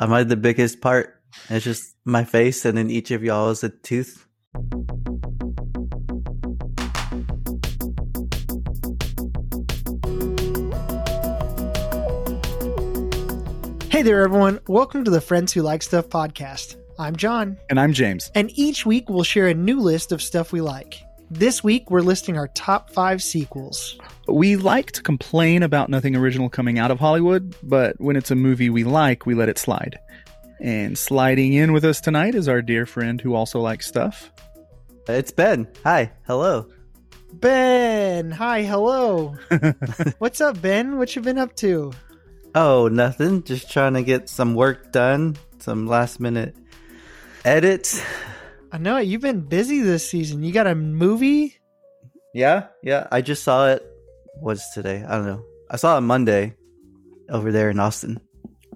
Am I the biggest part? It's just my face, and then each of y'all is a tooth. Hey there, everyone. Welcome to the Friends Who Like Stuff podcast. I'm Jon, And I'm James. and each week we'll share a new list of stuff we like. This week we're listing our top five sequels. We like to complain about nothing original coming out of Hollywood, but when it's a movie we like, we let it slide. And sliding in with us tonight is our dear friend who also likes stuff. It's Ben. Hi. Hello. Ben, hi, hello. What's up, Ben? What you been up to? Oh, nothing. Just trying to get some work done. Some last minute edits. I know you've been busy this season. You got a movie? Yeah, yeah. I just saw it. What's today? I don't know. I saw it Monday over there in Austin.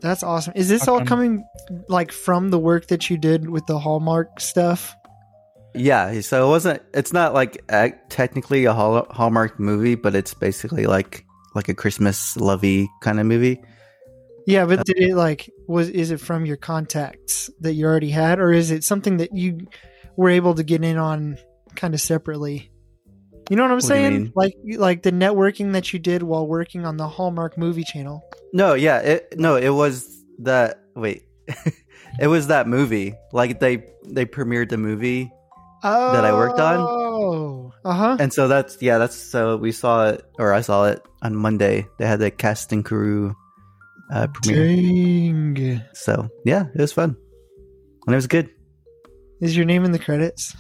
That's awesome. Is this all coming like from the work that you did with the Hallmark stuff? Yeah, so it wasn't. It's not like ac technically a Hall- Hallmark movie, but it's basically like like a Christmas lovey kind of movie. Yeah, but uh, did it like was is it from your contacts that you already had, or is it something that you were able to get in on kind of separately? You know what I'm What saying? Like like the networking that you did while working on the Hallmark movie channel. No, yeah, it no, it was that. Wait, it was that movie. Like they they premiered the movie, Oh, That I worked on? Oh, uh huh. and so that's yeah, that's so we saw it or I saw it on Monday. They had the cast and crew uh, premiere. Dang. So yeah, it was fun, and it was good. Is your name in the credits?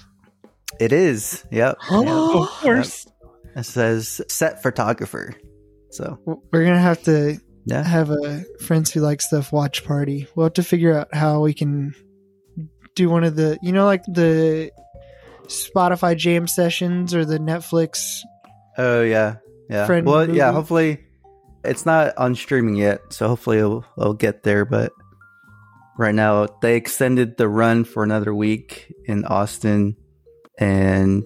It is. Yep. Oh, Yep. Of course. It says set photographer. So We're gonna have to yeah. have a friends who like stuff watch party. We'll have to figure out how we can do one of the, you know, like the Spotify jam sessions or the Netflix. Oh yeah, yeah. Friend well, yeah. Hopefully, it's not on streaming yet, so hopefully it'll, it'll get there. But right now, they extended the run for another week in Austin, and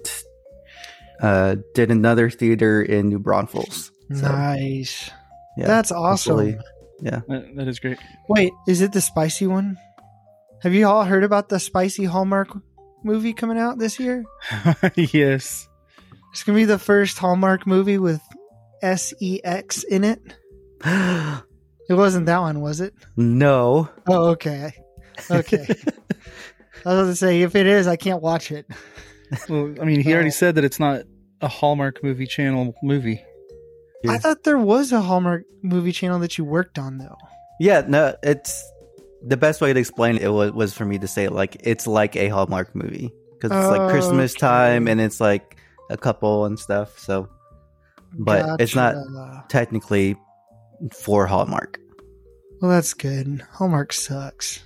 uh, did another theater in New Braunfels. So, nice. yeah, That's awesome. hopefully- Yeah. That- that is great. Wait, is it the spicy one? Have you all heard about the spicy Hallmark movie coming out this year? yes. It's gonna be the first Hallmark movie with sex in it. It wasn't that one, was it? no. Oh, okay. Okay. I was going to say, if it is, I can't watch it. Well, I mean, he already Oh. said that it's not a Hallmark movie channel movie. Yeah. I thought there was a Hallmark movie channel that you worked on, though. Yeah. No. It's the best way to explain it was, was for me to say it like it's like a Hallmark movie because it's like Christmas oh, Okay. time and it's like a couple and stuff. So, but it's not Gotcha. technically for Hallmark. Well, that's good. Hallmark sucks.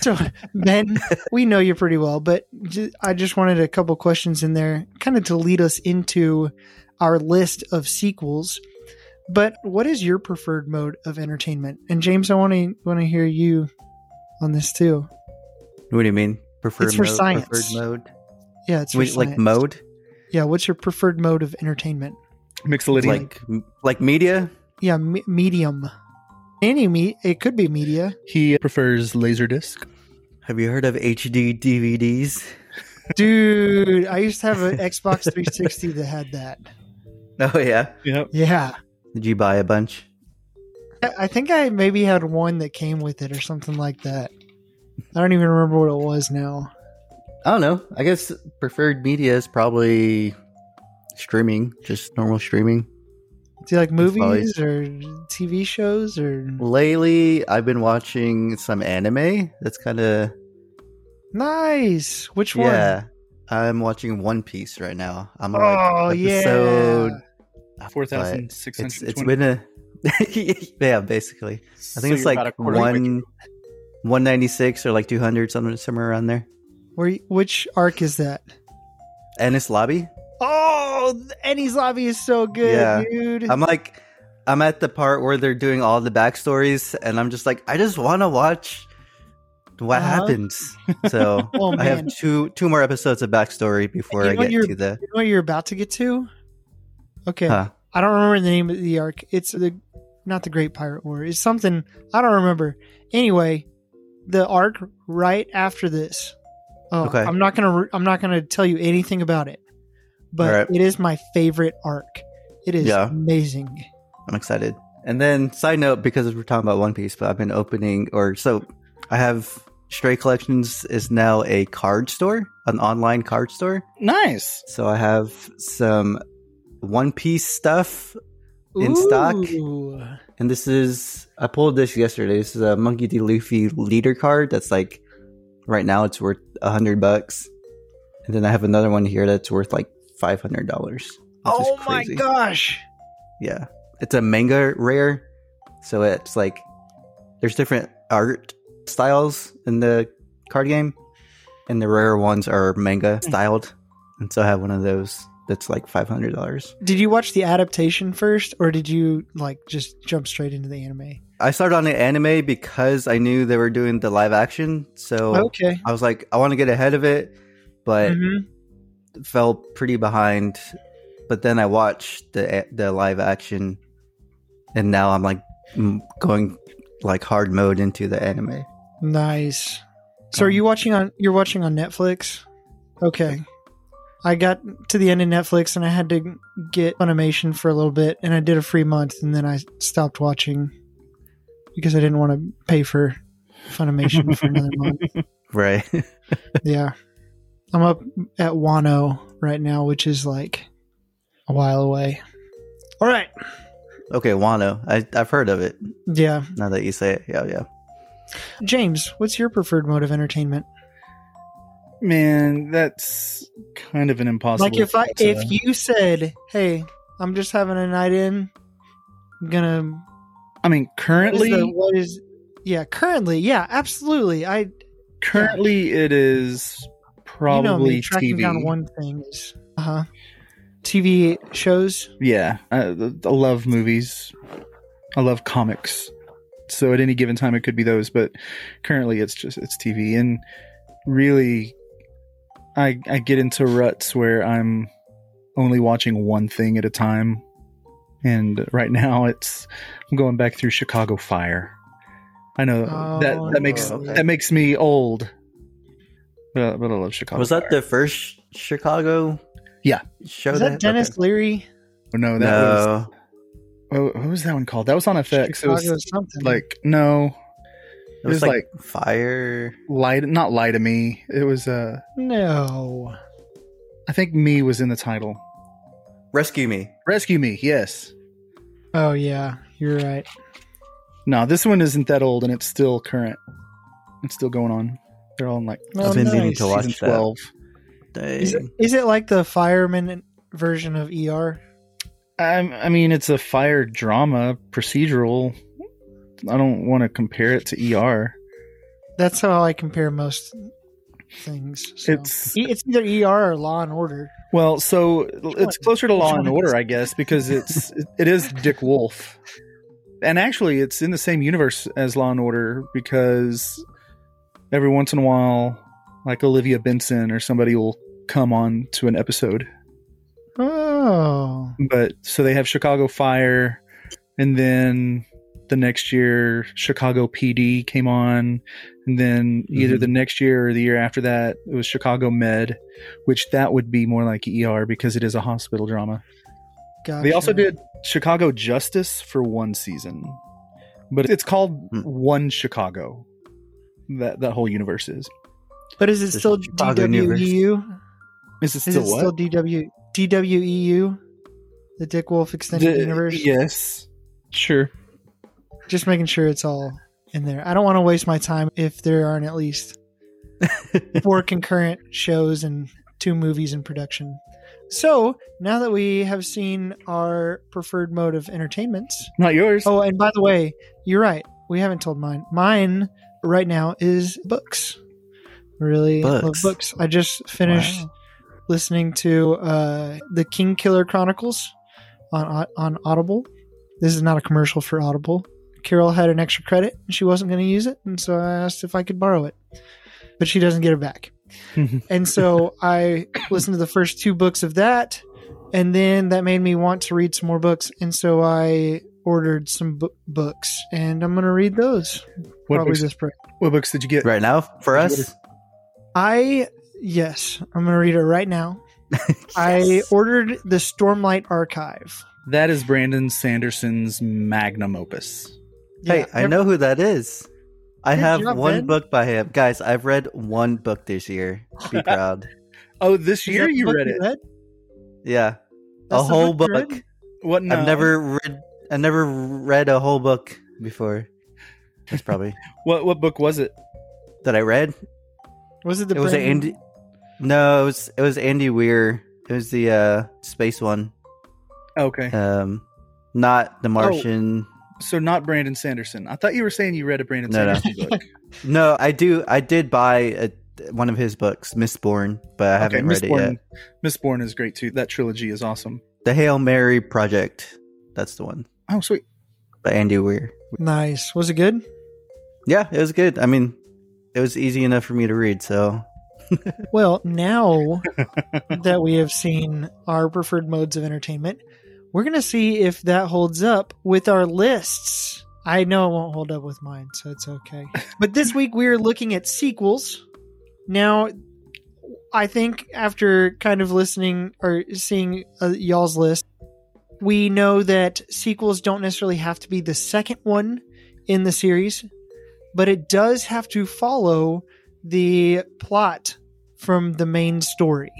So, Ben, we know you pretty well, but ju- I just wanted a couple questions in there, kind of to lead us into our list of sequels. But what is your preferred mode of entertainment? And James, I want to want to hear you on this too. What do you mean? Preferred It's for mode, science. Preferred mode? Yeah, it's for Wait, like mode? Yeah, what's your preferred mode of entertainment? Mixolydian. Like like media? Yeah, me- medium. Any me, it could be media. he prefers Laserdisc. Have you heard of HD DVDs? Dude, I used to have an Xbox 360 that had that. Oh yeah. Yep. Yeah. Did you buy a bunch? I I think I maybe had one that came with it or something like that. I don't even remember what it was now. I don't know. I guess preferred media is probably streaming, just normal streaming. Do you like probably- movies or TV shows or Lately, I've been watching some anime. That's kind of nice? Which one? yeah. I'm watching One Piece right now. I'm on Oh like yeah. episode. Four thousand It's six hundred it's twenty. been a yeah, basically. I think it's like one one ninety six or like two hundred something somewhere around there. Where? Which arc is that? Enies Lobby. Oh, Enies Lobby is so good, Yeah. dude. I'm like, I'm at the part where they're doing all the backstories, and I'm just like, I just want to watch what Uh-huh. happens. So Oh, I have two two more episodes of backstory before You I know get you're- to the. You know what you're about to get to? Okay. Huh. I don't remember the name of the arc. It's the not the Great Pirate War. It's something I don't remember. Anyway, the arc right after this. Oh, Okay. I'm not gonna I'm not gonna tell you anything about it, but Alright. it is my favorite arc. It is Yeah. amazing. I'm excited. And then, side note, because we're talking about One Piece, but I've been opening, or so I have Stray Collections is now a card store, an online card store. Nice. So I have some One Piece stuff, In stock? And this is I pulled this yesterday. This is a Monkey D. Luffy leader card. That's like right now it's worth a hundred bucks, and then I have another one here that's worth like five hundred dollars. Oh my gosh! Yeah. It's a manga rare. So it's like there's different art styles in the card game. And the rare ones are manga styled. And so I have one of those that's like five hundred dollars. Did you watch the adaptation first, or did you like just jump straight into the anime? I started on the anime because I knew they were doing the live action. So Okay. I was like, I want to get ahead of it, but Mhm. Fell pretty behind. But then I watched the the live action, and now I'm like going like hard mode into the anime. Nice. So are you um, watching on you're watching on Netflix? Okay. I got to the end of Netflix and I had to get Funimation for a little bit and I did a free month and then I stopped watching because I didn't want to pay for Funimation for another month. Right. Yeah. I'm up at Wano right now, which is like a while away. All right. okay, Wano. I I've heard of it. Yeah. Now that you say it, yeah, yeah. James, what's your preferred mode of entertainment? Man, that's kind of an impossible. like if I to- if you said, "Hey, I'm just having a night in. I'm gonna I mean, what is currently, the- what is yeah, currently, yeah, absolutely. I currently it is you know probably me tracking TV. down one thing is uh-huh. TV shows. Yeah, I, I love movies. I love comics. So at any given time, it could be those, but currently it's just it's TV, and really, I I get into ruts where I'm only watching one thing at a time, and right now it's I'm going back through Chicago Fire. I know Oh, that that makes okay. that makes me old, but, but I love Chicago. Was that Fire. the first Chicago? Yeah. Show Is that Denis Okay. Leary? Oh, no, that was No. what, what was that one called? That was on FX. It was something. like no, It was, was like, fire. lie not lie to me. It was uh no. I think me was in the title. Rescue me. Rescue me, yes. Oh yeah, you're right. No, this one isn't that old and it's still current. It's still going on. They're all in like Oh, I've been meaning nice. to watch season that. twelve. Is it, Dang. is it like the fireman version of ER? I, I mean, it's a fire drama procedural. I don't want to compare it to ER. That's how I compare most things. so. It's it's either ER or Law and Order. well, so it's closer to Law and Order, I guess, because it's it, it is Dick Wolf, and actually, it's in the same universe as Law and Order because every once in a while, like Olivia Benson or somebody will come on to an episode. Oh, But so they have Chicago Fire, and then the next year Chicago PD came on, and then either Mhm. the next year or the year after that it was Chicago Med, which that would be more like ER because it is a hospital drama. gotcha. They also did Chicago Justice for one season, but it's called Hmm. One Chicago. That that whole universe is. But is it The still DWEU? Is it Is still it what? still DW DWEU? The Dick Wolf Extended The- Universe. Yes, sure. Just making sure it's all in there. I don't want to waste my time if there aren't at least four concurrent shows and two movies in production. So now that we have seen our preferred mode of entertainments. Not yours. Oh, and by the way, you're right. We haven't told mine. Mine right now is books. Really love Books. books. I just finished Wow. listening to uh, the Kingkiller Chronicles on on Audible. This is not a commercial for Audible. Carol had an extra credit and she wasn't going to use it, and so I asked if I could borrow it, but she doesn't get it back. and so I listened to the first two books of that, and then that made me want to read some more books, and so I ordered some bu- books, and I'm gonna read those What probably books, this break. what books did you get? Right now for us? I yes, I'm gonna read it right now. I ordered the Stormlight Archive. That is Brandon Sanderson's magnum opus. Hey, Yeah, I know who that is. I have job, one Ben. book by him. Guys, I've read one book this year. Be proud. Oh, this year that the you read it. Yeah. That's a whole book you book. read? What? No. I've never read I never read a whole book before. That's probably What what book was it? that I read. Was it the it was Brandon- Andy No, it was it was Andy Weir. It was the uh space one. Okay. Um not Oh. the Martian. So not Brandon Sanderson. I thought you were saying you read a Brandon No, no. Sanderson book. No, I do I did buy a, one of his books, Mistborn, but I haven't read it yet. Mistborn. Mistborn is great too. That trilogy is awesome. The Hail Mary Project. That's the one. Oh, sweet. By Andy Weir. Nice. Was it good? Yeah, it was good. I mean, it was easy enough for me to read, so Well, now that we have seen our preferred modes of entertainment, we're going to see if that holds up with our lists. I know it won't hold up with mine, so it's okay. But this week we are looking at sequels. Now, I think after kind of listening or seeing uh, y'all's list, we know that sequels don't necessarily have to be the second one in the series, but it does have to follow the plot from the main story.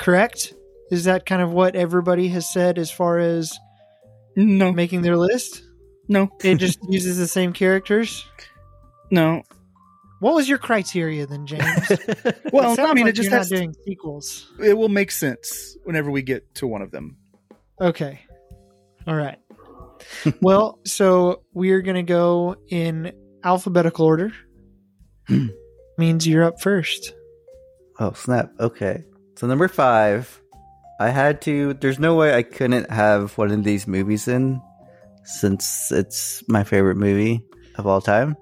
Correct? Is that kind of what everybody has said as far as No, making their list? no, It just uses the same characters? no. What was your criteria then, James? Well, I mean, like it just has. not doing sequels. it will make sense whenever we get to one of them. Okay. All right. well, so we're going to go in alphabetical order. Means you're up first. Oh snap! Okay, so number five, I had to. There's no way I couldn't have one of these movies in, since it's my favorite movie of all time.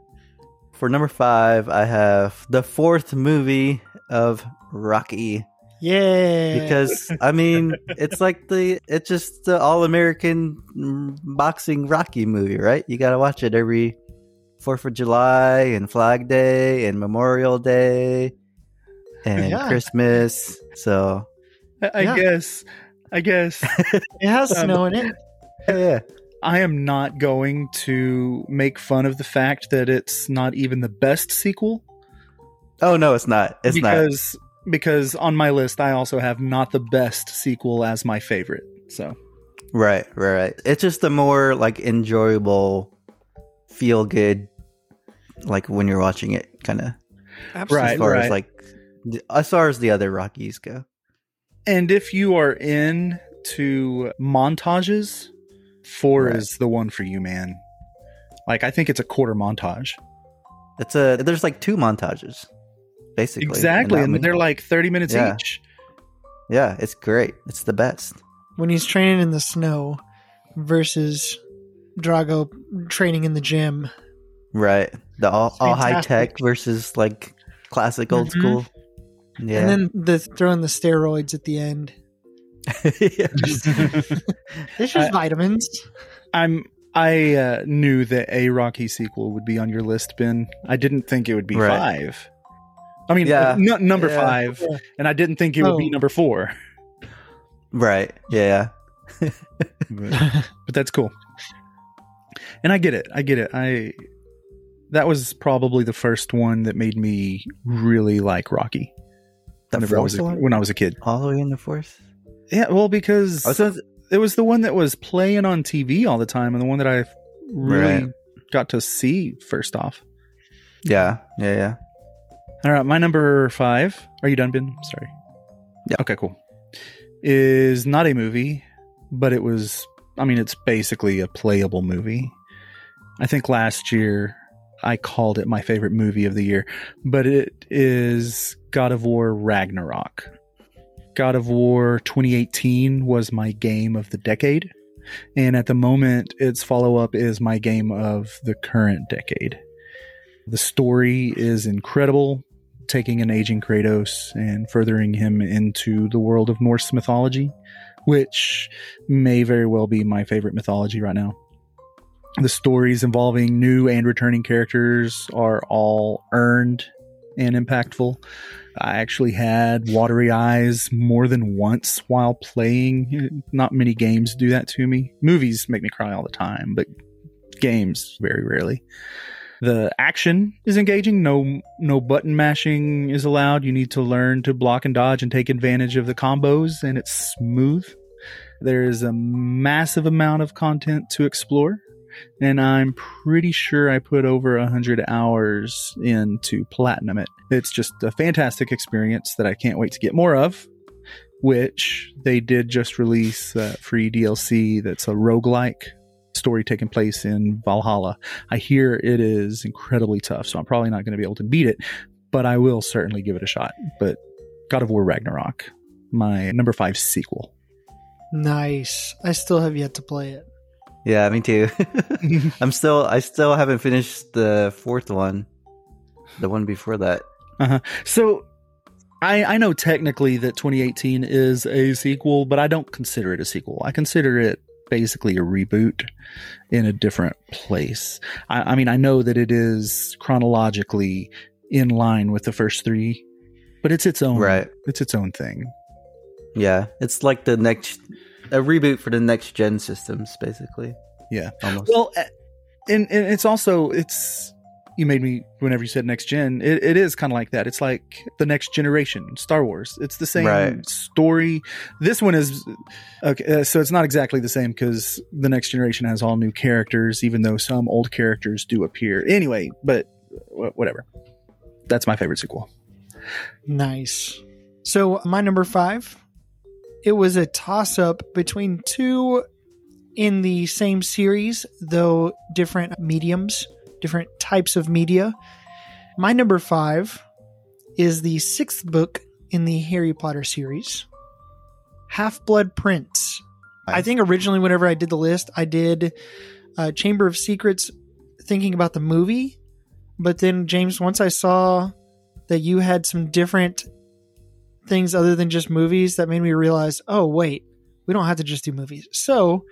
For number five, I have the fourth movie of Rocky Yeah. because I mean it's like the it's just the all American boxing Rocky movie, right? You got to watch it every Fourth of July and Flag Day and Memorial Day and Yeah. Christmas. So I, Yeah. guess. I guess it has Um, snow in it. yeah, yeah. I am not going to make fun of the fact that it's not even the best sequel Oh no, it's not. It's not. because because on my list I also have not the best sequel as my favorite. So Right, right, right. It's just a more like enjoyable, feel good, like when you're watching it, kind of. Right, as far right. as like, as far as the other Rockies go. And if you are in to montages, four Right. is the one for you, man. Like I think it's a quarter montage. It's a there's like two montages, basically. Exactly, and movie. they're like thirty minutes Yeah. each. yeah, it's great. It's the best. when he's training in the snow versus Drago training in the gym. Right, the all, all high tech versus like classic old Mhm. school. Yeah, And then the throwing the steroids at the end. It's just I- vitamins. I'm. I uh, knew that a Rocky sequel would be on your list, Ben. I didn't think it would be Right. five. I mean, Yeah. n- number Yeah. five, Yeah. and I didn't think it would be Oh. number four. right. Yeah, But, but that's cool. And I get it. I get it. I that was probably the first one that made me really like Rocky. the Whenever I was fourth a, when I was a kid. all the way in the fourth. Yeah, well, because I was gonna- it was the one that was playing on TV all the time, and the one that I really Right. got to see first off. yeah, yeah, yeah. All right, my number five. Are you done, Ben? Sorry. Yeah. Okay, cool. Is not a movie, but it was. I mean, it's basically a playable movie. I think last year I called it my favorite movie of the year, but it is God of War Ragnarok. God of War 2018 was my game of the decade. And at the moment, its follow up is my game of the current decade. The story is incredible, taking an aging Kratos and furthering him into the world of Norse mythology, which may very well be my favorite mythology right now. The stories involving new and returning characters are all earned and impactful. I actually had watery eyes more than once while playing. Not many games do that to me. Movies make me cry all the time, but games very rarely. The action is engaging. No no button mashing is allowed. You need to learn to block and dodge and take advantage of the combos and it's smooth. There is a massive amount of content to explore and I'm pretty sure I put over a hundred hours into platinum it. It's just a fantastic experience that I can't wait to get more of. Which they did just release free DLC that's a roguelike story taking place in Valhalla. I hear it is incredibly tough, so I'm probably not going to be able to beat it, but I will certainly give it a shot. But God of War Ragnarok, my number five sequel. Nice. I still have yet to play it. Yeah, me too. I'm still I still haven't finished the fourth one. The one before that. Uh-huh. So I I know technically that 2018 is a sequel, but I don't consider it a sequel. I consider it basically a reboot in a different place. I, I mean, I know that it is chronologically in line with the first three, but it's its own Right. It's its own thing. Yeah. It's like the next a reboot for the next gen systems, basically. Yeah. Almost. Well, and, and it's also it's you made me whenever you said next gen. It, it is kind of like that. It's like the next generation, Star Wars. It's the same Right. story. This one is okay. Uh, so it's not exactly the same because the next generation has all new characters, even though some old characters do appear. Anyway, but wh- whatever. That's my favorite sequel. Nice. So my number five, it was a toss up between two in the same series, though different mediums, different types of media. My number five is the sixth book in the Harry Potter series, Half Blood Prince. I think originally, whenever I did the list, I did uh, Chamber of Secrets thinking about the movie. But then, James, once I saw that you had some different things other than just movies, that made me realize, oh, wait, we don't have to just do movies. So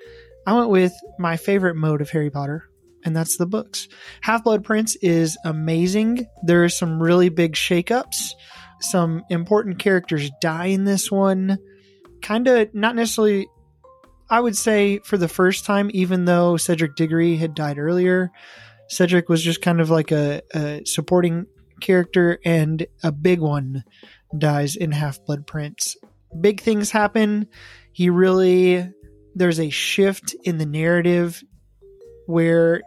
I went with my favorite mode of Harry Potter, and that's the books. Half Blood Prince is amazing. There are some really big shakeups. Some important characters die in this one. Kind of not necessarily, I would say, for the first time, even though Cedric Diggory had died earlier. Cedric was just kind of like a, a supporting character, and a big one dies in Half Blood Prince. Big things happen. He really, there's a shift in the narrative where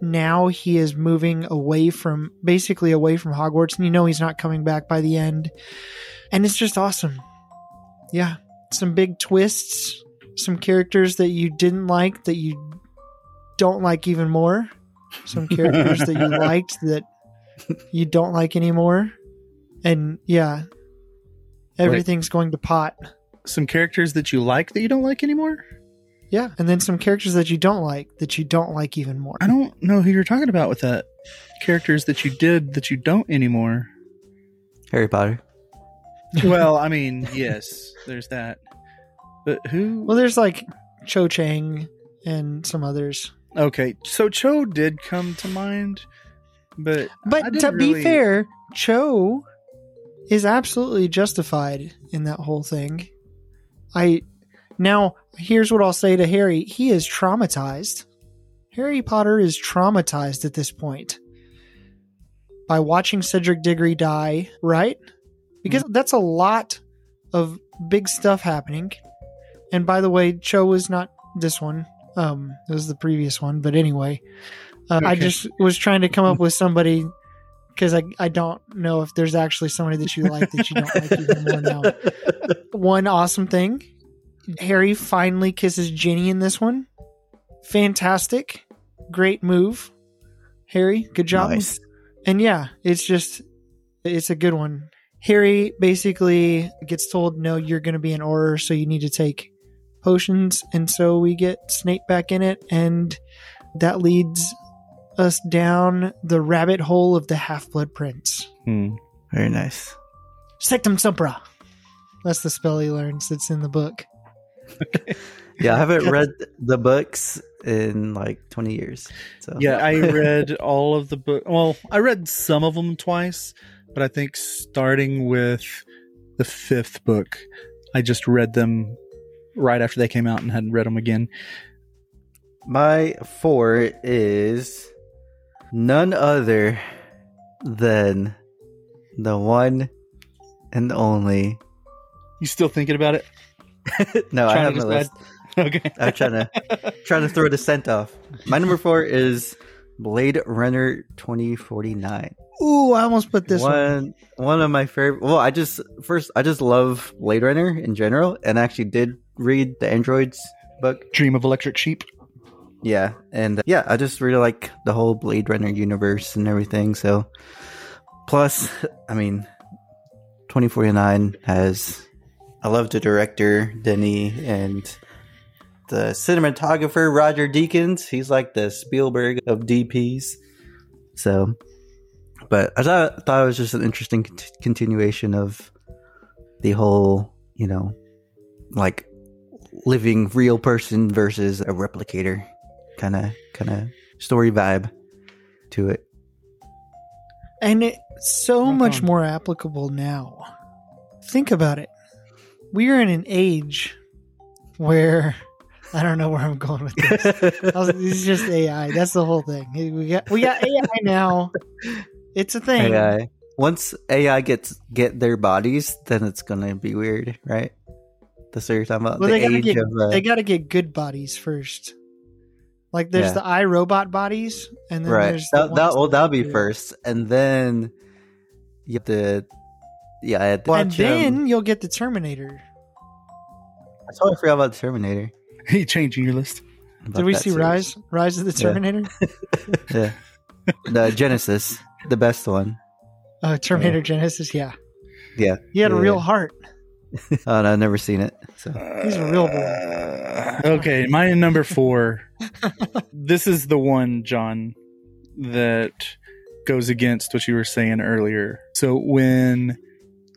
now he is moving away from basically away from Hogwarts, and you know he's not coming back by the end. And it's just awesome. Yeah. Some big twists, some characters that you didn't like that you don't like even more, some characters that you liked that you don't like anymore. And yeah, everything's going to pot. Some characters that you like that you don't like anymore. Yeah. And then some characters that you don't like that you don't like even more. I don't know who you're talking about with that. Characters that you did that you don't anymore. Harry Potter. well, I mean, yes, there's that. But who? Well, there's like Cho Chang and some others. okay, so Cho did come to mind, but But to didn't be really- fair, Cho is absolutely justified in that whole thing. I now here's what I'll say to Harry. He is traumatized. Harry Potter is traumatized at this point by watching Cedric Diggory die, right? Because that's a lot of big stuff happening. And by the way, Cho was not this one. Um, it was the previous one. But anyway, uh, I just was trying to come up with somebody because I, I don't know if there's actually somebody that you like that you don't like even more now. One awesome thing Harry finally kisses Ginny in this one. Fantastic. Great move. Harry, good job. Nice. And yeah, it's just, it's a good one. Harry basically gets told, no, you're going to be an Auror, so you need to take potions. And so we get Snape back in it, and that leads us down the rabbit hole of the Half Blood Prince. Hmm. Very nice. Sectumsempra. That's the spell he learns that's in the book. Yeah, I haven't read the books in like 20 years. So Yeah, I read all of the book. Well, I read some of them twice, but I think starting with the fifth book, I just read them right after they came out and hadn't read them again. my four is none other than the one and only. You still thinking about it? no, I have my list. Okay. I'm trying to trying to throw the scent off. My number four is Blade Runner 2049. Ooh, I almost put this one. one one of my favorite. Well, I just first I just love Blade Runner in general, and I actually did read the Androids book. Dream of Electric Sheep. Yeah, and uh, yeah, I just really like the whole Blade Runner universe and everything. So, plus, I mean, 2049 has. I love the director Denny and the cinematographer Roger Deakins. He's like the Spielberg of DPs. So, but I thought, thought it was just an interesting cont- continuation of the whole, you know, like living real person versus a replicator kind of kind of story vibe to it. And it's so Rock much more applicable now. Think about it. We are in an age where I don't know where I'm going with this. Was, it's just AI. That's the whole thing. We got we got AI now. It's a thing. AI. Once AI gets get their bodies, then it's gonna be weird, right? That's what you're talking about. Well, the they gotta age get of uh, they got to get good bodies first. Like there's Yeah. the iRobot bodies, and then right. there's the that, that well that'll be first, and then you have to. Yeah, I had to and watch, um, then you'll get the Terminator. I totally forgot about the Terminator. Are you changing your list? about Did we see series. Rise? Rise of the Terminator? Yeah, the Genisys, the best one. Uh, Terminator Genisys. Yeah, Yeah, he had a Yeah. real heart. oh no, I've never seen it. So He's a real boy. Uh, okay, my number four. this is the one, Jon, that goes against what you were saying earlier. So when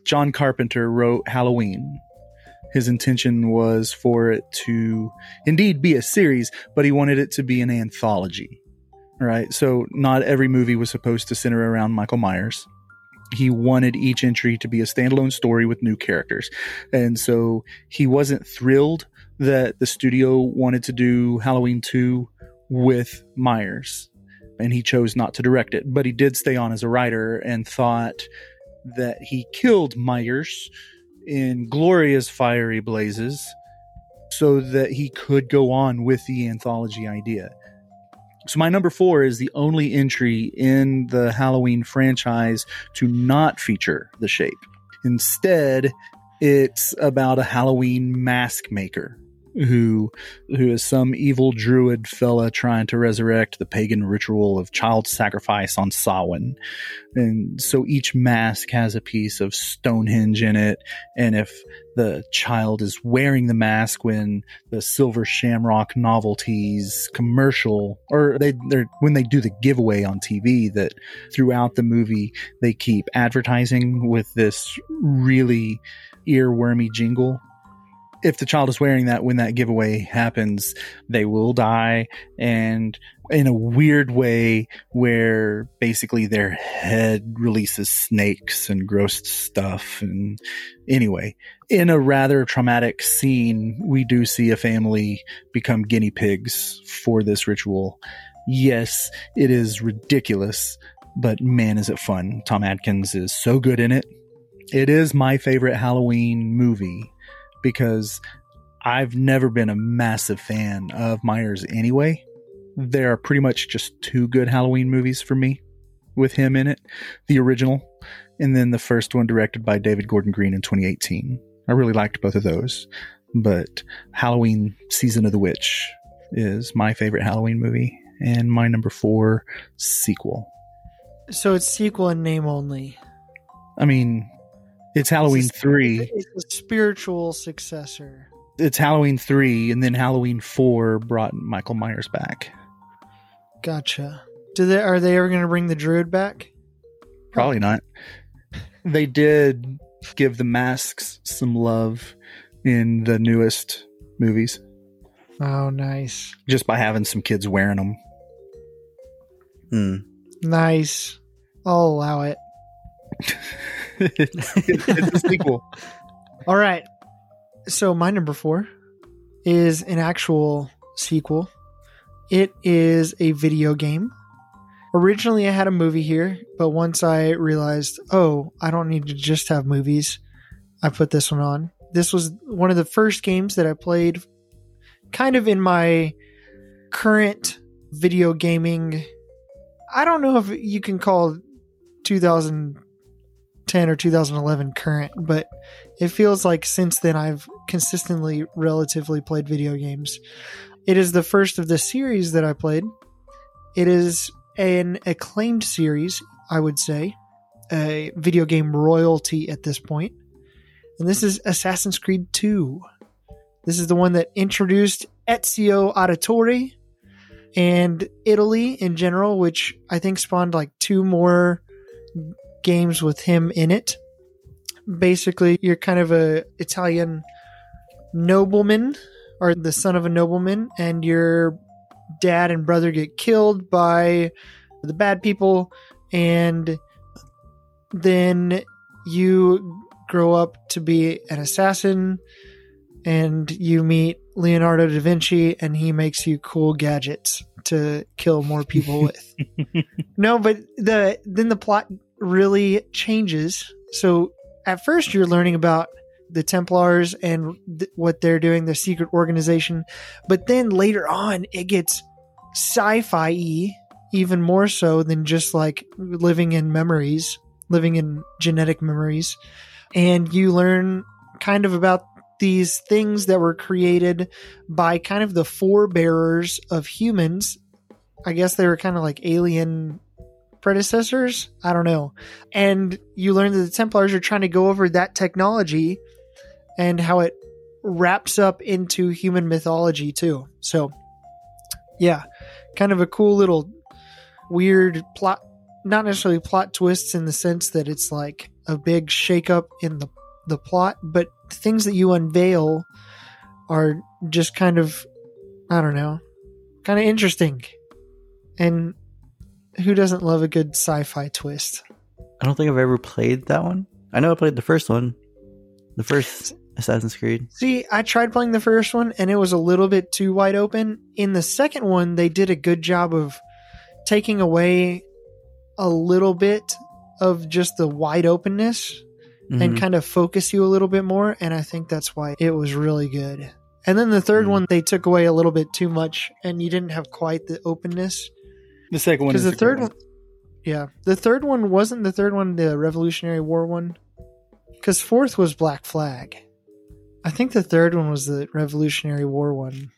John Carpenter wrote Halloween, his intention was for it to indeed be a series, but he wanted it to be an anthology. Right? So not every movie was supposed to center around Michael Myers. He wanted each entry to be a standalone story with new characters. And so he wasn't thrilled that the studio wanted to do Halloween 2 with Myers. And he chose not to direct it. But he did stay on as a writer and thought that he killed Myers in glorious fiery blazes so that he could go on with the anthology idea. So my number four is the only entry in the Halloween franchise to not feature the shape. Instead, it's about a Halloween mask maker who who is some evil druid fella trying to resurrect the pagan ritual of child sacrifice on Samhain. And so each mask has a piece of Stonehenge in it, and if the child is wearing the mask when the Silver Shamrock novelties commercial or they they're when they do the giveaway on TV that throughout the movie they keep advertising with this really earwormy jingle if the child is wearing that when that giveaway happens, they will die. And in a weird way, where basically their head releases snakes and gross stuff. And anyway, in a rather traumatic scene, we do see a family become guinea pigs for this ritual. Yes, it is ridiculous, but man, is it fun. Tom Atkins is so good in it. It is my favorite Halloween movie because I've never been a massive fan of Myers anyway. There are pretty much just two good Halloween movies for me with him in it the original, and then the first one directed by David Gordon Green in 2018. I really liked both of those, but Halloween Season of the Witch is my favorite Halloween movie and my number four sequel. So it's sequel in name only. I mean, it's Halloween It's a- 3. It's a spiritual successor. It's Halloween 3, and then Halloween 4 brought Michael Myers back. Gotcha. Do they are they ever going to bring the druid back? Probably not. They did give the masks some love in the newest movies. Oh, nice. just by having some kids wearing them. Hmm. Nice. I'll allow it. it's a sequel. All right. So my number four is an actual sequel. It is a video game. Originally, I had a movie here, but once I realized, oh, I don't need to just have movies, I put this one on. This was one of the first games that I played kind of in my current video gaming. I don't know if you can call 2010 or 2011 current, but it feels like since then I've consistently relatively played video games. It is the first of the series that I played. It is an acclaimed series, I would say, a video game royalty at this point. And this is Assassin's Creed 2. This is the one that introduced Ezio Auditore and Italy in general, which I think spawned like two more games with him in it. Basically, you're kind of a Italian nobleman or the son of a nobleman, and your dad and brother get killed by the bad people, and then you grow up to be an assassin and you meet Leonardo da Vinci and he makes you cool gadgets to kill more people with. no, but the then the plot really changes. So at first you're learning about the Templars and th- what they're doing, the secret organization, but then later on it gets sci-fi even more so than just like living in memories, living in genetic memories. And you learn kind of about these things that were created by kind of the forebearers of humans. I guess they were kind of like alien predecessors. I don't know. And you learn that the Templars are trying to go over that technology and how it wraps up into human mythology too. So, yeah, kind of a cool little weird plot, not necessarily plot twists in the sense that it's like a big shakeup in the the plot, but things that you unveil are just kind of I don't know, kind of interesting. And who doesn't love a good sci-fi twist? I don't think I've ever played that one. I know I played the first one, the first Assassin's Creed. See, I tried playing the first one and it was a little bit too wide open. In the second one, they did a good job of taking away a little bit of just the wide openness and Mhm. kind of focus you a little bit more. And I think that's why it was really good. And then the third Mm. one, they took away a little bit too much and you didn't have quite the openness. The second one Because is the third great one, yeah, the third one wasn't the third one the Revolutionary War one. Because fourth was Black Flag. I think the third one was the Revolutionary War one.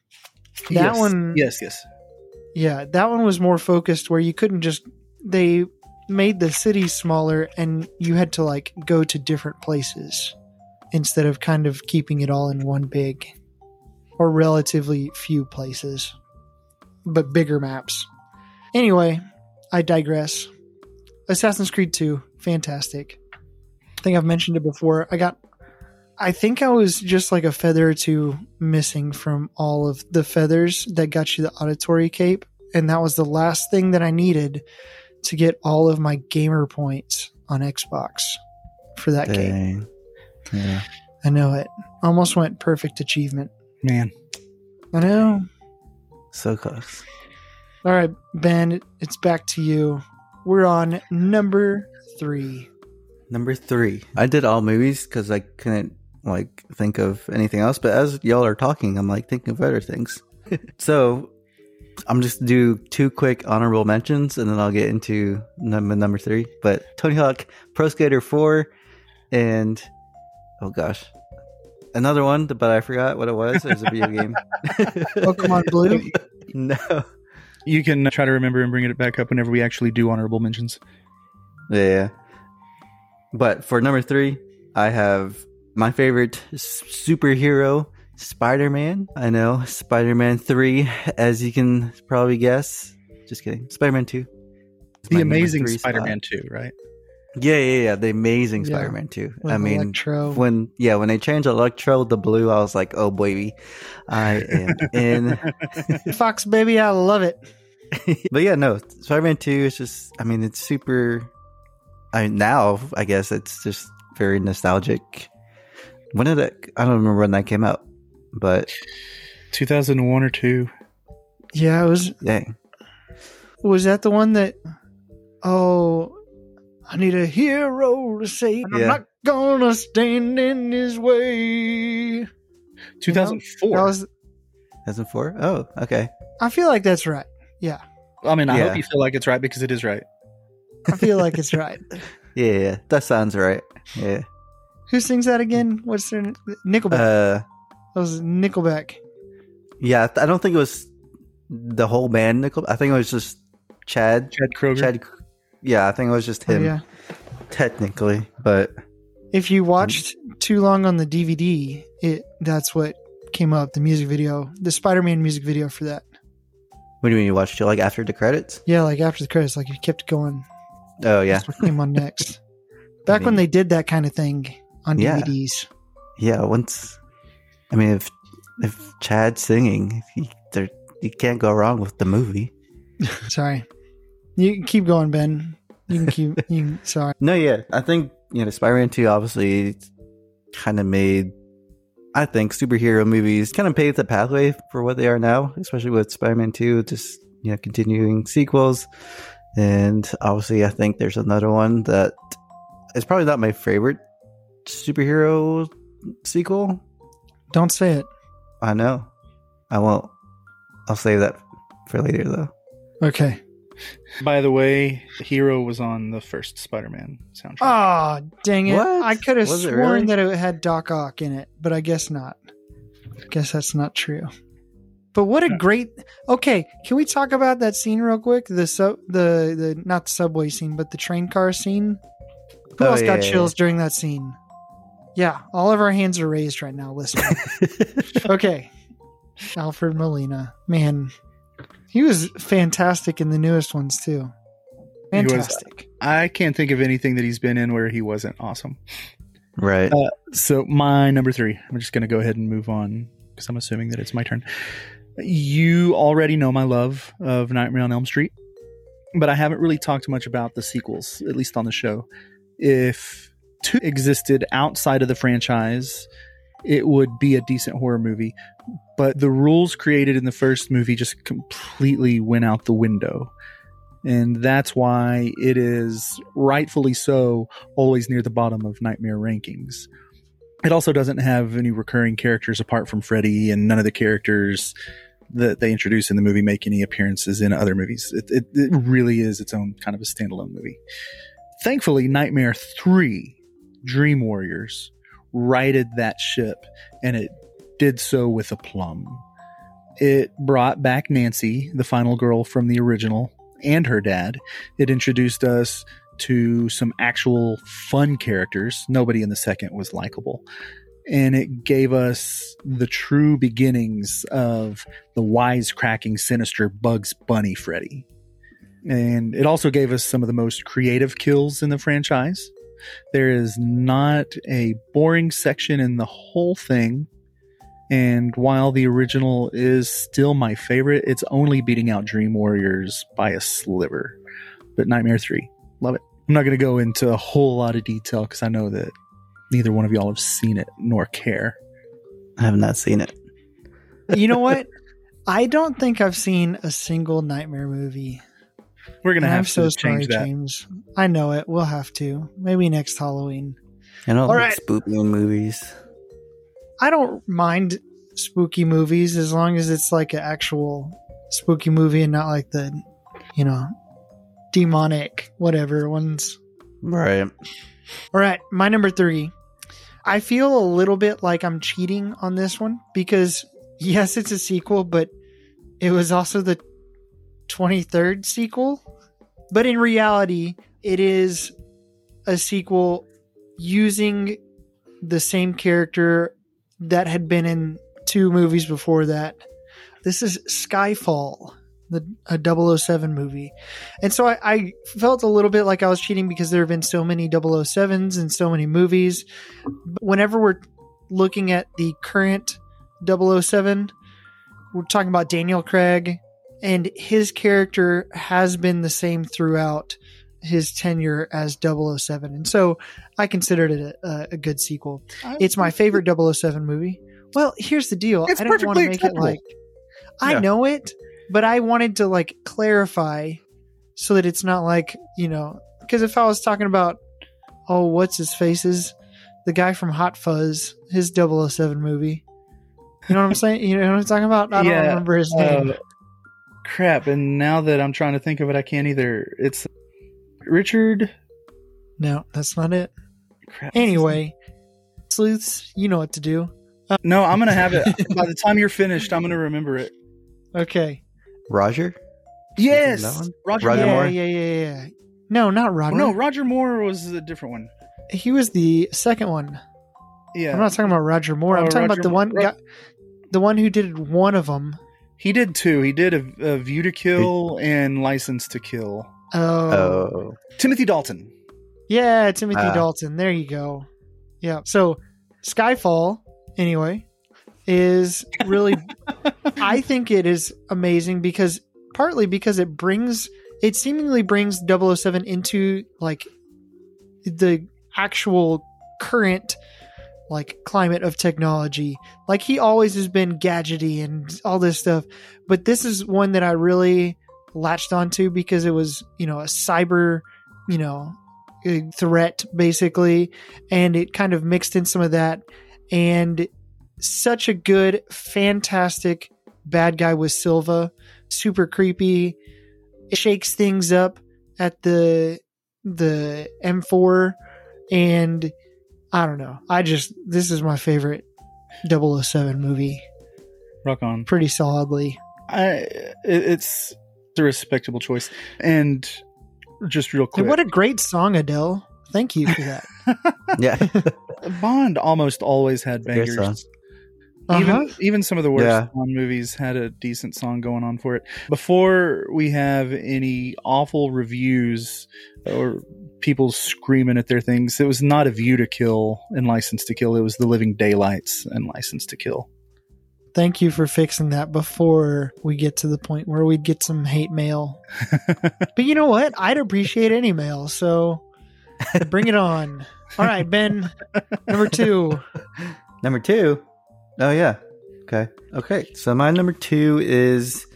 That Yes. one, Yes, yes. yeah, that one was more focused where you couldn't just they made the city smaller and you had to like go to different places instead of kind of keeping it all in one big or relatively few places but bigger maps. Anyway, I digress. Assassin's Creed 2, fantastic. I think I've mentioned it before. I got I think I was just like a feather or two missing from all of the feathers that got you the Auditore cape. And that was the last thing that I needed to get all of my gamer points on Xbox for that game. Dang. Yeah. I know it. Almost went perfect achievement. Man. I know. So close. All right, Ben, it's back to you. We're on number three. Number three. I did all movies because I couldn't like think of anything else. But as y'all are talking, I'm like thinking of other things. so I'm just do two quick honorable mentions, and then I'll get into number number three. But Tony Hawk Pro Skater Four, and oh gosh, another one, but I forgot what it was. It was a video game. Oh, Pokemon Blue. no. You can uh, try to remember and bring it back up whenever we actually do honorable mentions. Yeah. But for number three, I have my favorite superhero, Spider Man. I know, Spider Man 3, as you can probably guess. Just kidding. Spider Man 2. It's The Amazing. Spider-Man 2, right? Yeah, yeah, yeah. The Amazing Yeah. Spider-Man too. With I mean, Electro. when yeah, when they changed Electro to blue, I was like, oh baby, I am in. Fox baby, I love it. but yeah, no, Spider-Man Two is just. I mean, it's super. I now I guess it's just very nostalgic. When did it? I don't remember when that came out, but 2001 or two. Yeah, it was dang, was that the one that oh I need a hero to save. and I'm not gonna stand in his way. 2004. That was thousand four. Oh, okay. I feel like that's right. Yeah. I mean, I Yeah. hope you feel like it's right because it is right. I feel like it's right. Yeah, yeah, that sounds right. Yeah. Who sings that again? What's their Nickelback? Uh, that was Nickelback. yeah. I don't think it was the whole band. Nickel. I think it was just Chad. Chad Kroeger. Chad. Yeah, I think it was just him. Oh, him. yeah. Technically, but If you watched too long on the DVD, it that's what came up. The music video, the Spider-Man music video for that. what do you mean you watched it like after the credits? Yeah, like after the credits, like you kept going. Oh yeah, That's what came on next. Back when mean- they did that kind of thing on Yeah. DVDs. yeah. Once, I mean, if if Chad's singing, he, there you can't go wrong with the movie. Sorry. You can keep going, Ben. You can keep. You can, sorry. No, yeah, I think you know Spider-Man Two obviously kind of made. I think superhero movies kind of paved the pathway for what they are now, especially with Spider-Man Two, just you know continuing sequels, and obviously I think there's another one that is probably not my favorite superhero sequel. Don't say it. I know, I won't. I'll save that for later though. Okay. By the way, Hero was on the first Spider-Man soundtrack. Oh, dang it. What? I could have Was it sworn really? that it had Doc Ock in it, but I guess not. I guess that's not true. But what a Yeah. great Okay, can we talk about that scene real quick? The sub the the not the subway scene, but the train car scene? Who Oh, else got yeah, yeah, chills during that scene? Yeah, all of our hands are raised right now. Listen. okay. Alfred Molina. Man, he was fantastic in the newest ones too. He was- Fantastic. I can't think of anything that he's been in where he wasn't awesome. right. Uh, so my number three. I'm just going to go ahead and move on because I'm assuming that it's my turn. You already know my love of Nightmare on Elm Street, but I haven't really talked much about the sequels, at least on the show. If two existed outside of the franchise, it would be a decent horror movie. But the rules created in the first movie just completely went out the window. And that's why it is rightfully so always near the bottom of Nightmare rankings. It also doesn't have any recurring characters apart from Freddy, and none of the characters that they introduce in the movie make any appearances in other movies. It, it, it really is its own kind of a standalone movie. Thankfully, Nightmare 3, Dream Warriors, righted that ship, and it did so with aplomb. It brought back Nancy, the final girl from the original, and her dad. It introduced us to some actual fun characters. Nobody in the second was likable. And it gave us the true beginnings of the wisecracking, sinister Bugs Bunny Freddy. And it also gave us some of the most creative kills in the franchise. There is not a boring section in the whole thing. And while the original is still my favorite, it's only beating out Dream Warriors by a sliver. But Nightmare 3, love it. I'm not going to go into a whole lot of detail because I know that neither one of y'all have seen it nor care. I have not seen it. You know what? I don't think I've seen a single Nightmare movie. We're going to I'm have so to sorry, change that. James. I know it. We'll have to. Maybe next Halloween. I don't All like right. spooky movies. I don't mind spooky movies as long as it's like an actual spooky movie and not like the, you know, demonic whatever ones. Right. All right, my number three. I feel a little bit like I'm cheating on this one because yes, it's a sequel, but it was also the 23rd sequel. But in reality, it is a sequel using the same character that had been in two movies before that. This is Skyfall. the a 007 movie. And so I, I felt a little bit like I was cheating because there have been so many 007s and so many movies. But whenever we're looking at the current 007, we're talking about Daniel Craig, and his character has been the same throughout his tenure as 007. And so I considered it a, a good sequel. It's my favorite 007 movie. Well, here's the deal. It's I didn't want to perfectly make it like I Yeah. know it, but I wanted to like clarify so that it's not like, you know, because if I was talking about oh, what's his faces, the guy from Hot Fuzz, his 007 movie. You know what I'm saying? You know what I'm talking about? I don't Yeah, remember his name. Uh, crap, and now that I'm trying to think of it, I can't either. It's Richard. no, that's not it. Crap. Anyway, sleuths, you know what to do. Uh, no, I'm gonna have it by the time you're finished. I'm gonna remember it. Okay. Roger. Yes, Roger, Roger yeah, Moore. Moore? yeah, yeah, yeah. No, not Roger. No, Roger Moore was a different one. he was the second one. Yeah, I'm not talking about Roger Moore. I'm Oh, talking Roger about the one Ro- guy, the one who did one of them. He did too. He did a, a View to Kill and License to Kill. Oh, Oh, Timothy Dalton. yeah, Timothy Ah. Dalton. There you go. Yeah. So Skyfall, anyway, is really. I think it is amazing because partly because it brings it seemingly brings 007 into like the actual current like climate of technology. Like he always has been gadgety and all this stuff, but this is one that I really latched onto because it was, you know, a cyber, you know, threat basically, and it kind of mixed in some of that. And such a good fantastic bad guy with Silva, super creepy. It shakes things up at the the M4 and I don't know. I just this is my favorite 007 movie Rock on. pretty solidly. I it, it's a respectable choice. And just real quick, And what a great song, Adele. Thank you for that. yeah. Bond almost always had Great bangers. song. Uh-huh. Even even some of the worst Yeah. Bond movies had a decent song going on for it. Before we have any awful reviews or people screaming at their things, it was not a View to Kill and License to Kill. It was The Living Daylights and License to Kill. Thank you for fixing that before we get to the point where we'd get some hate mail. but you know what? I'd appreciate any mail, so bring it on. All right, Ben, number two. Number two. Oh yeah. Okay. Okay. So my number two is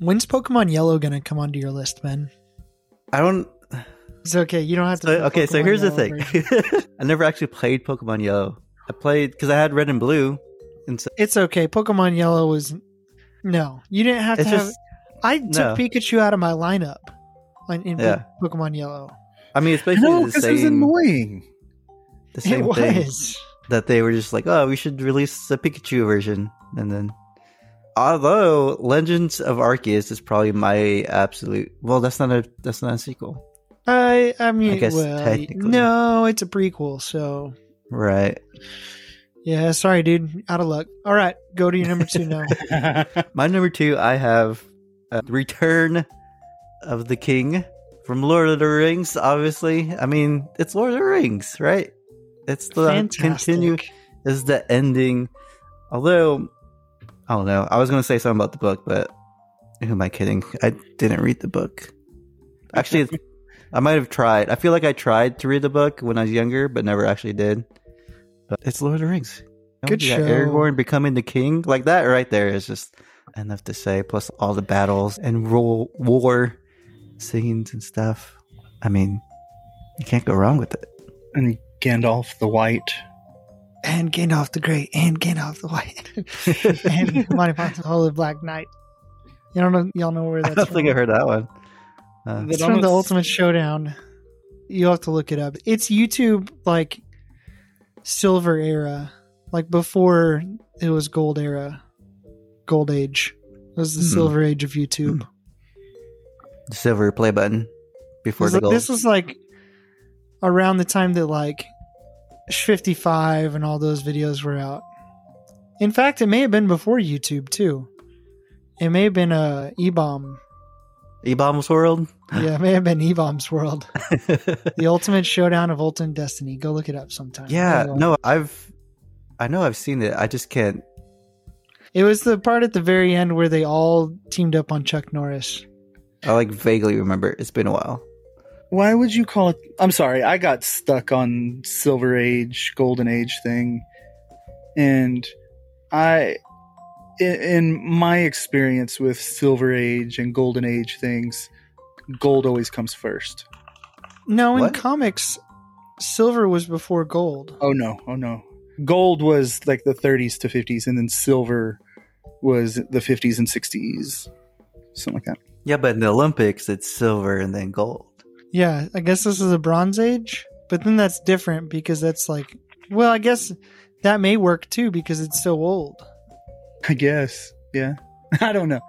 When's Pokemon Yellow gonna come onto your list, Ben? I don't. It's okay. You don't have to. So, put okay. So Pokemon here's the thing. I never actually played Pokemon Yellow. I played because I had Red and Blue, and so It's okay. Pokemon Yellow was no. You didn't have it's to have. just. I took no. Pikachu out of my lineup in, in Yeah. Pokemon Yellow. I mean, it's basically No, the because it was annoying. The same it thing that they were just like, oh, we should release a Pikachu version, and then. Although Legends of Arceus is probably my absolute well, that's not a that's not a sequel, I I mean, I guess well, technically. no, it's a prequel, so right? yeah. Sorry, dude, out of luck. All right, go to your number two now. My number two, I have uh, Return of the King from Lord of the Rings. Obviously, I mean it's Lord of the Rings, right? It's the Fantastic. continue. Is the ending? Although I don't know, I was going to say something about the book, but who am I kidding? I didn't read the book. Actually, I might have tried. I feel like I tried to read the book when I was younger, but never actually did. But it's Lord of the Rings. You know, Good you got show. Aragorn becoming the king, like that right there is just enough to say. Plus all the battles and ro- war scenes and stuff. I mean, you can't go wrong with it. and Gandalf the White. and Gandalf the Great, and Gandalf the White, and Monty Python's Holy Black Knight. You don't know, y'all know where I that's don't from. think I heard that one. Uh, It's from the Ultimate Showdown. You'll have to look it up. It's YouTube like silver era, like before it was gold era, gold age. It was the Hmm. silver age of YouTube. the silver play button before This the was- gold. This was like around the time that like 55 and all those videos were out. In fact, it may have been before YouTube too. It may have been a E-bomb eBaum's World. Yeah, it may have been eBaum's World. the ultimate showdown of Ultimate Destiny. Go look it up sometime. yeah, no, I've, I know I've seen it. I just can't. It was the part at the very end where they all teamed up on Chuck Norris. I like vaguely remember. It's been a while. Why would you call it? I'm sorry, I got stuck on Silver Age, Golden Age thing, and I, in, in my experience with Silver Age and Golden Age things, gold always comes first. No, in comics, silver was before gold. Oh no, oh no, gold was like the 30s to 50s, and then silver was the 50s and 60s, something like that. Yeah, but in the Olympics, it's silver and then gold. Yeah, I guess this is a Bronze Age, but then that's different because that's like, well, I guess that may work too because it's so old. I guess. Yeah. I don't know.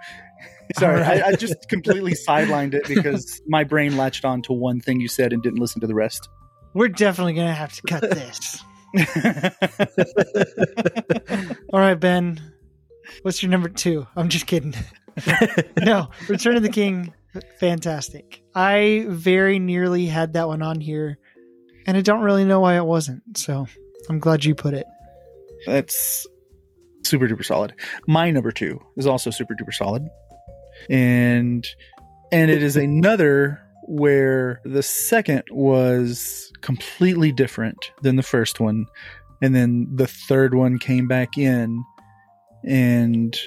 Sorry, right. I, I just completely sidelined it because my brain latched on to one thing you said and didn't listen to the rest. We're definitely gonna have to cut this. All right, Ben. What's your number two? I'm just kidding. no, Return of the King, fantastic. I very nearly had that one on here, and I don't really know why it wasn't. So I'm glad you put it. That's super duper solid. My number two is also super duper solid, and and it is another where the second was completely different than the first one, and then the third one came back in and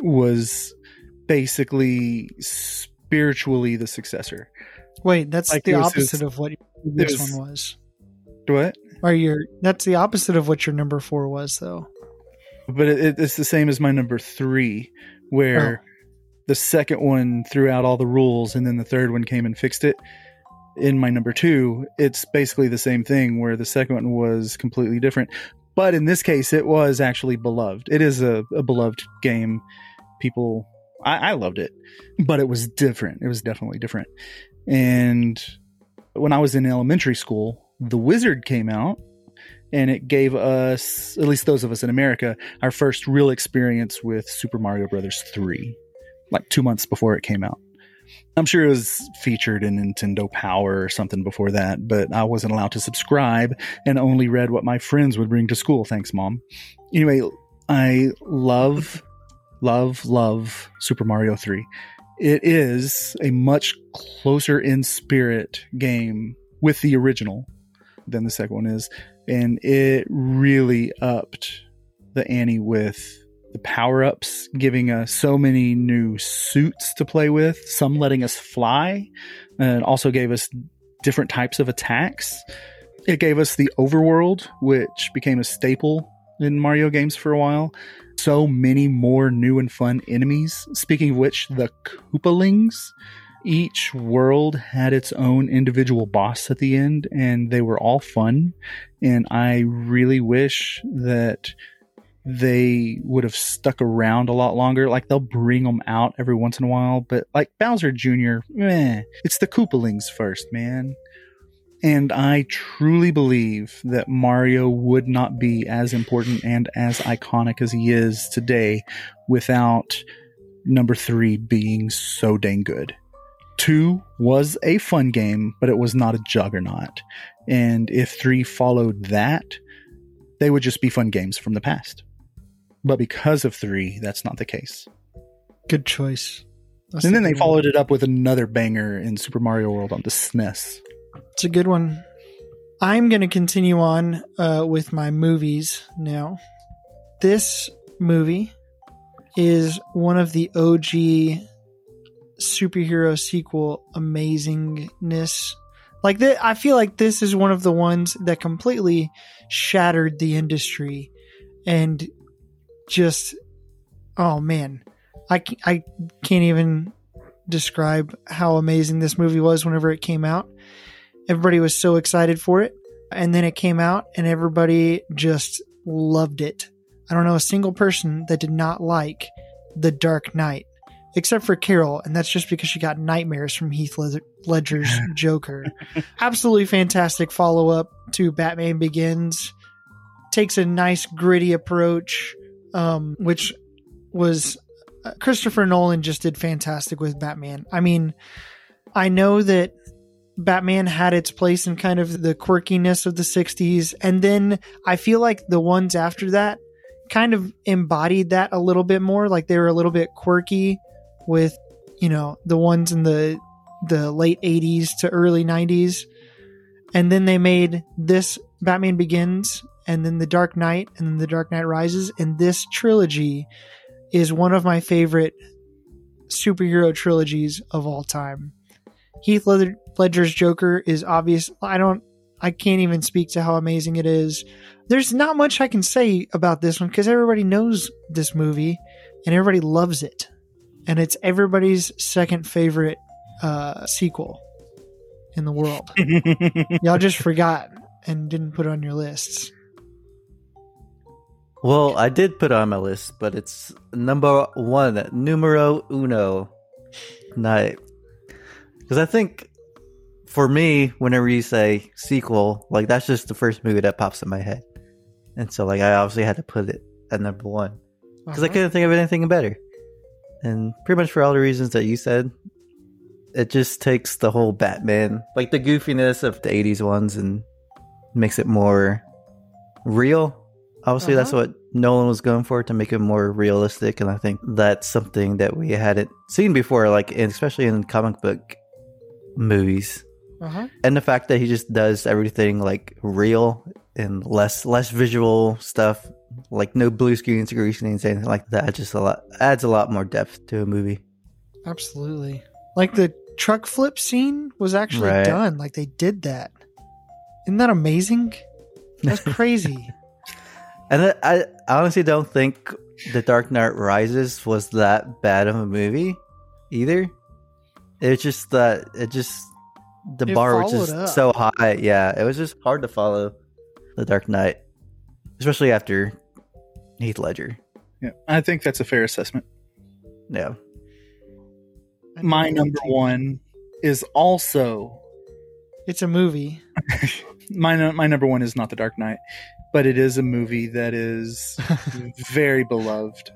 was basically spiritually the successor. Wait, that's Like the opposite his- of what this one was. What? Or your that's the opposite of what your number four was, though. but it, it's the same as my number three, where oh. The second one threw out all the rules and then the third one came and fixed it. In my number two, it's basically the same thing, where the second one was completely different. But in this case, it was actually beloved. It is a, a beloved game. People, I, I loved it, but it was different. It was definitely different. And when I was in elementary school, The Wizard came out and it gave us, at least those of us in America, our first real experience with Super Mario Brothers 3, like two months before it came out. I'm sure it was featured in Nintendo Power or something before that, but I wasn't allowed to subscribe and only read what my friends would bring to school. Thanks, Mom. Anyway, I love, love, love Super Mario 3. It is a much closer in spirit game with the original than the second one is and it really upped the ante with the power ups, giving us so many new suits to play with, some letting us fly, and also gave us different types of attacks. It gave us the overworld, which became a staple in Mario games for a while. So many more new and fun enemies. Speaking of which, the Koopalings. Each world had its own individual boss at the end, and they were all fun. And I really wish that they would have stuck around a lot longer. Like they'll bring them out every once in a while, but like Bowser Jr., meh, it's the Koopalings first, man. And I truly believe that Mario would not be as important and as iconic as he is today without number three being so dang good. Two was a fun game, but it was not a juggernaut. And if three followed that, they would just be fun games from the past. But because of three, that's not the case. Good choice. That's and then they good one. followed it up with another banger in Super Mario World on the SNES. It's a good one. I'm going to continue on uh, with my movies now. This movie is one of the OG superhero sequel amazingness. Like that, I feel like this is one of the ones that completely shattered the industry and just, oh man, I, I can't even describe how amazing this movie was whenever it came out. Everybody was so excited for it. And then it came out and everybody just loved it. I don't know a single person that did not like The Dark Knight, except for Carol. And that's just because she got nightmares from Heath Ledger's Joker. Absolutely fantastic follow up to Batman Begins. Takes a nice gritty approach, um, which was uh, Christopher Nolan just did fantastic with Batman. I mean, I know that Batman had its place in kind of the quirkiness of the 60s. And then I feel like the ones after that kind of embodied that a little bit more. Like they were a little bit quirky with, you know, the ones in the the late 80s to early 90s. And then they made this Batman Begins and then The Dark Knight and then The Dark Knight Rises. And this trilogy is one of my favorite superhero trilogies of all time. Heath Ledger's Joker is obvious. I don't, I can't even speak to how amazing it is. There's not much I can say about this one because everybody knows this movie and everybody loves it. And it's everybody's second favorite uh, sequel in the world. Y'all just forgot and didn't put it on your lists. Well, I did put it on my list, but it's number one, numero uno, night. Because I think for me, whenever you say sequel, like that's just the first movie that pops in my head, and so like I obviously had to put it at number one because I Uh-huh. couldn't think of anything better. And pretty much for all the reasons that you said, it just takes the whole Batman, like the goofiness of the '80s ones, and makes it more real. Obviously, that's Uh-huh. what Nolan was going for to make it more realistic, and I think that's something that we hadn't seen before, like especially in comic book movies. Uh-huh. And the fact that he just does everything like real and less less visual stuff, like no blue green screens, anything like that, just a lot adds a lot more depth to a movie. Absolutely. Like the truck flip scene was actually Right. done. Like they did that. Isn't that amazing? That's crazy. And I, I honestly don't think The Dark Knight Rises was that bad of a movie either. It's just that it just the It bar was followed just up. so high. Yeah, it was just hard to follow The Dark Knight, especially after Heath Ledger. Yeah, I think that's a fair assessment. Yeah, My number one is also It's a movie. my my number one is not The Dark Knight, but it is a movie that is very beloved.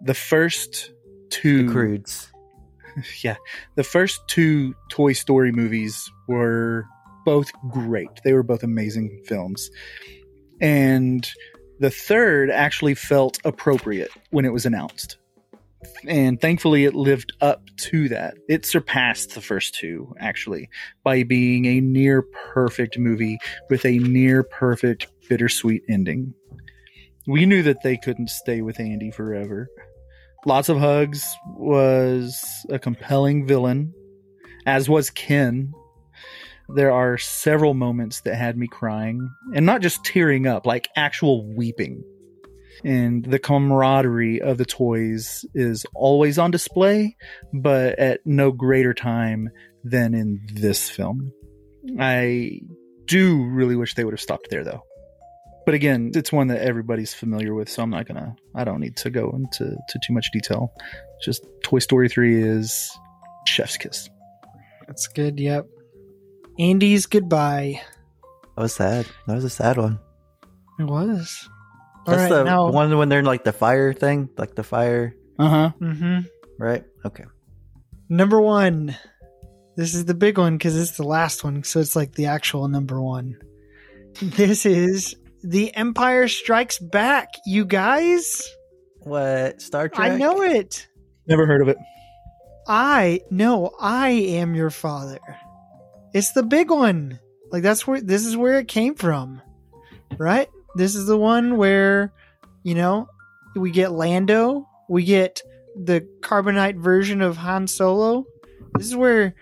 The first two The Croods. yeah, the first two Toy Story movies were both great. They were both amazing films, and the third actually felt appropriate when it was announced. And thankfully, it lived up to that. It surpassed the first two, actually, by being a near perfect movie with a near perfect bittersweet ending. We knew that they couldn't stay with Andy forever. Lots of Hugs was a compelling villain, as was Ken. There are several moments that had me crying, and not just tearing up, like actual weeping. And the camaraderie of the toys is always on display, but at no greater time than in this film. I do really wish they would have stopped there, though. But again, it's one that everybody's familiar with, so I'm not gonna. I don't need to go into to too much detail. Just Toy Story three is chef's kiss. That's good. Yep. Andy's goodbye. That was sad. That was a sad one. It was. That's right, the now. one when they're in like the fire thing, like the fire, Uh huh. Mm-hmm. right? Okay. Number one. This is the big one because it's the last one, so it's like the actual number one. This is The Empire Strikes Back, you guys. What Star Trek? I know it. Never heard of it. I no, I am your father. It's the big one. Like that's where this is where it came from. Right? This is the one where, you know, we get Lando, we get the carbonite version of Han Solo. This is where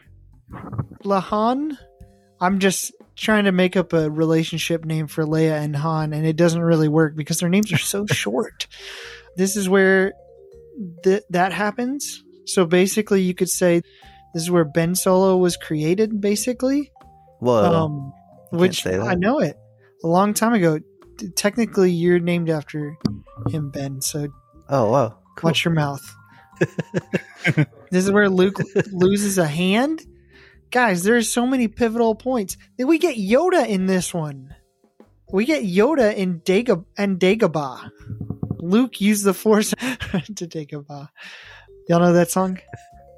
Lahan I'm just trying to make up a relationship name for Leia and Han and it doesn't really work because their names are so short. This is where th- that happens. So basically, you could say this is where Ben Solo was created, basically. Whoa. um, which. I know it a long time ago. T- Technically, you're named after him, Ben. So oh wow. Cool. watch your mouth. this is where Luke loses a hand. Guys, there's so many pivotal points. Then we get Yoda in this one. We get Yoda in Daga and Dagobah. Luke used the Force to take a bow. Y'all know that song?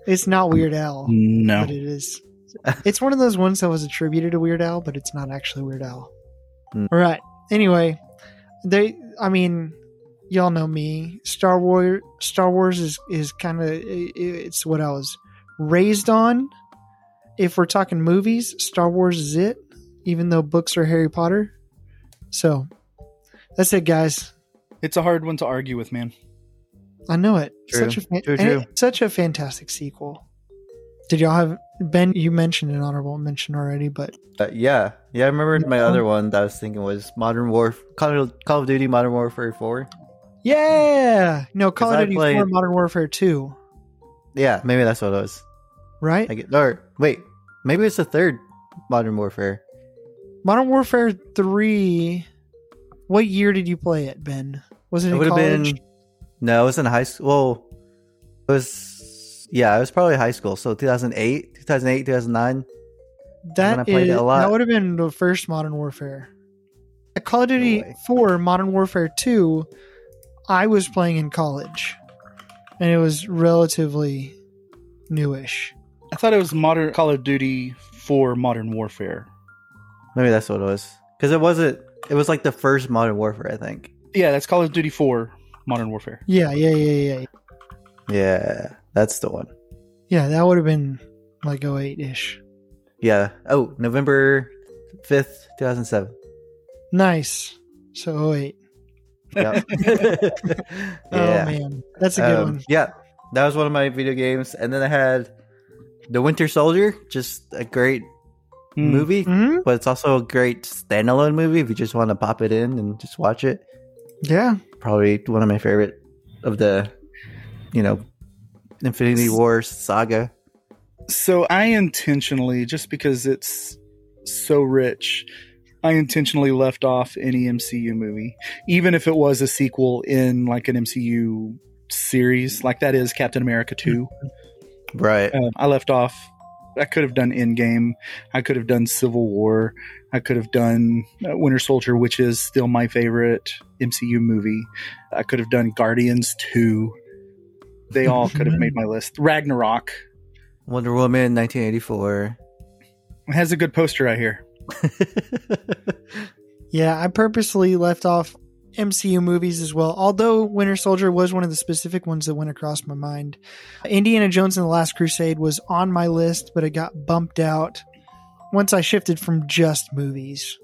It's not Weird Al, No. but it is. It's one of those ones that was attributed to Weird Al, but it's not actually Weird Al. Hmm. All right. Anyway, they. I mean, y'all know me. Star Wars. Star Wars is is kind of it's what I was raised on. If we're talking movies, Star Wars is it. Even though books are Harry Potter. So that's it, guys. It's a hard one to argue with, man. I know it. True. Such a fan- True, true. it's such a fantastic sequel. Did y'all have Ben? You mentioned an honorable mention already, but Uh, yeah, yeah. I remember my Yeah. other one that I was thinking was Modern Warfare, Call of, Call of Duty Modern Warfare Four. yeah, no, Call of Duty played- 4 Modern Warfare 2, Yeah, maybe that's what it was. Right? I get, or wait, maybe it's the third Modern Warfare. Modern Warfare 3. What year did you play it, Ben? Was it It in would have college? been no, it was in high school. Well, it was yeah, it was probably high school. So 2008, 2008, 2009. That when I played it is- a lot. That would have been the first Modern Warfare. At Call of Duty way. 4 Modern Warfare 2, I was playing in college, and it was relatively newish. I thought it was modern Call of Duty for Modern Warfare. Maybe that's what it was because it wasn't. It was like the first Modern Warfare, I think. Yeah, that's Call of Duty 4 Modern Warfare. Yeah, yeah, yeah, yeah. Yeah, that's the one. Yeah, that would have been like 08 ish. Yeah. Oh, November fifth, two thousand seven. Nice. So 08. Yeah. Oh, man. That's a good Um, one. Yeah, that was one of my video games, and then I had the Winter Soldier, just a great Hmm. movie, hmm but it's also a great standalone movie if you just want to pop it in and just watch it. Yeah. Probably one of my favorite of the, you know, Infinity War saga. So I intentionally, just because it's so rich, I intentionally left off any MCU movie, even if it was a sequel in like an MCU series, like that is Captain America 2. Right. Um, I left off. I could have done Endgame. I could have done Civil War. I could have done uh, Winter Soldier, which is still my favorite MCU movie. I could have done Guardians 2. They all could have made my list. Ragnarok Wonder Woman, 1984. it has a good poster right here. Yeah, I purposely left off MCU movies as well. Although Winter Soldier was one of the specific ones that went across my mind. Indiana Jones and the Last Crusade was on my list, but it got bumped out once I shifted from just movies.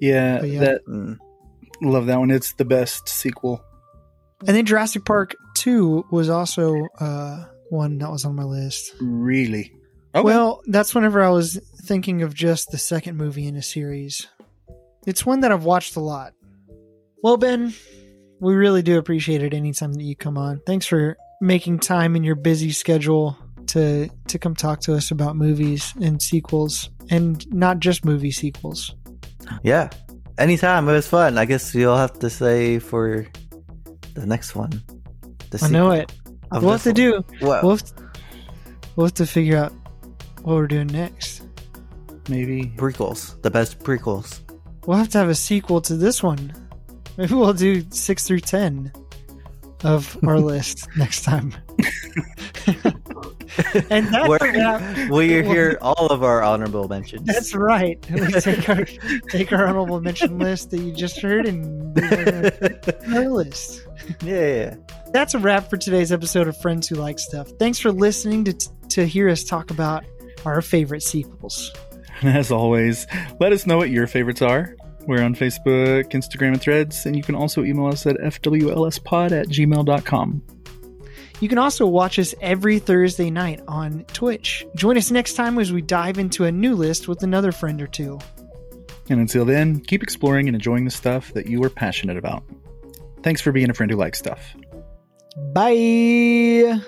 Yeah, yeah. that Mm. love that one. It's the best sequel. And then Jurassic Park 2 was also uh, one that was on my list. Really. Okay. Well, that's whenever I was thinking of just the second movie in a series. It's one that I've watched a lot. Well, Ben, we really do appreciate it anytime that you come on. Thanks for making time in your busy schedule to to come talk to us about movies and sequels and not just movie sequels. Yeah. Anytime. It was fun. I guess you'll have to say for the next one. The I know it. We'll have to one. do Well, we'll have to, we'll have to figure out what we're doing next. maybe. prequels. The best prequels. We'll have to have a sequel to this one. Maybe we'll do six through ten of our list next time. and that's Where, a wrap. where you hear all of our honorable mentions. That's right. We take our take our honorable mention list that you just heard and put it on our list. yeah. That's a wrap for today's episode of Friends Who Like Stuff. Thanks for listening to to hear us talk about our favorite sequels. And as always, let us know what your favorites are. We're on Facebook, Instagram, and Threads, and you can also email us at fwlspod at gmail.com. You can also watch us every Thursday night on Twitch. Join us next time as we dive into a new list with another friend or two. And until then, keep exploring and enjoying the stuff that you are passionate about. Thanks for being a friend who likes stuff. Bye.